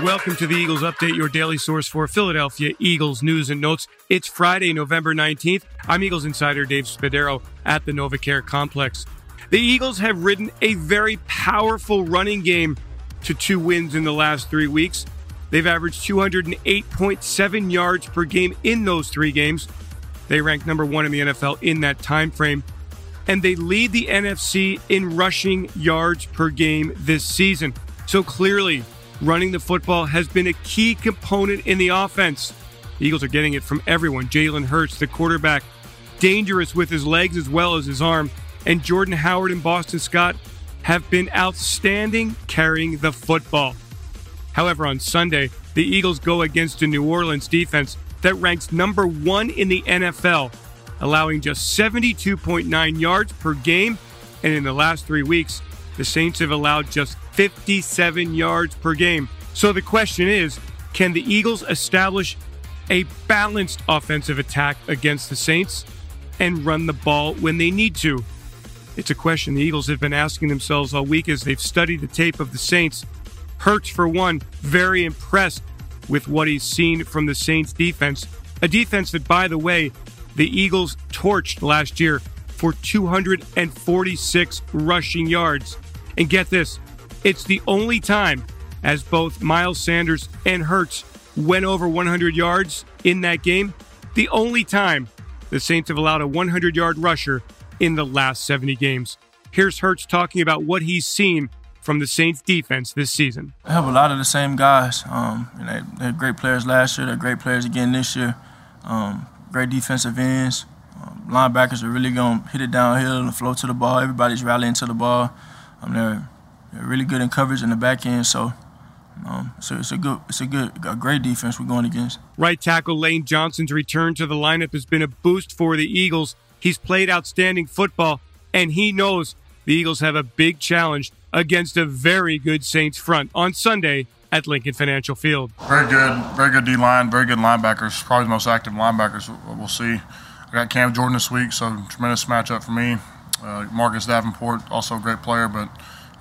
Welcome to the Eagles Update, your daily source for Philadelphia Eagles news and notes. It's Friday, November 19th. I'm Eagles insider Dave Spadaro at the NovaCare Complex. The Eagles have ridden a very powerful running game to two wins in the last three weeks. They've averaged 208.7 yards per game in those three games. They rank number one in the NFL in that time frame. And they lead the NFC in rushing yards per game this season. So clearly, running the football has been a key component in the offense. The Eagles are getting it from everyone. Jalen Hurts, the quarterback, dangerous with his legs as well as his arm. And Jordan Howard and Boston Scott have been outstanding carrying the football. However, on Sunday, the Eagles go against a New Orleans defense that ranks number one in the NFL, allowing just 72.9 yards per game. And in the last three weeks, the Saints have allowed just 57 yards per game. So the question is can the Eagles establish a balanced offensive attack against the Saints and run the ball when they need to? It's a question the Eagles have been asking themselves all week as they've studied the tape of the Saints. Hurts, for one, very impressed with what he's seen from the Saints defense. A defense that, by the way, the Eagles torched last year for 246 rushing yards. And get this, it's the only time as both Miles Sanders and Hurts went over 100 yards in that game, the only time the Saints have allowed a 100 yard rusher in the last 70 games. Here's Hurts talking about what he's seen from the Saints defense this season. I have a lot of the same guys. Um, they, they're great players last year. They're great players again this year. Um, great defensive ends. Linebackers are really going to hit it downhill and flow to the ball. Everybody's rallying to the ball. Um, they're, they're really good in coverage in the back end. So um, so it's a good, it's a good, a great defense we're going against. Right tackle Lane Johnson's return to the lineup has been a boost for the Eagles. He's played outstanding football, and he knows the Eagles have a big challenge against a very good Saints front on Sunday at Lincoln Financial Field. Very good, very good D line, very good linebackers. Probably the most active linebackers we'll see. I got Cam Jordan this week, so tremendous matchup for me. Uh, Marcus Davenport, also a great player, but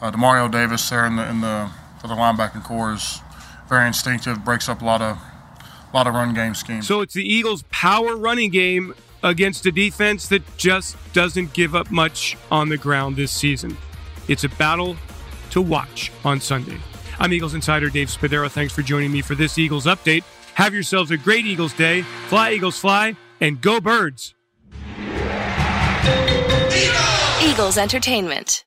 uh, Demario Davis there in the in the for the linebacking corps is very instinctive, breaks up a lot of a lot of run game schemes. So it's the Eagles' power running game against a defense that just doesn't give up much on the ground this season. It's a battle to watch on Sunday. I'm Eagles insider Dave Spadaro. Thanks for joining me for this Eagles update. Have yourselves a great Eagles day. Fly, Eagles, fly, and go, birds. Eagles Entertainment.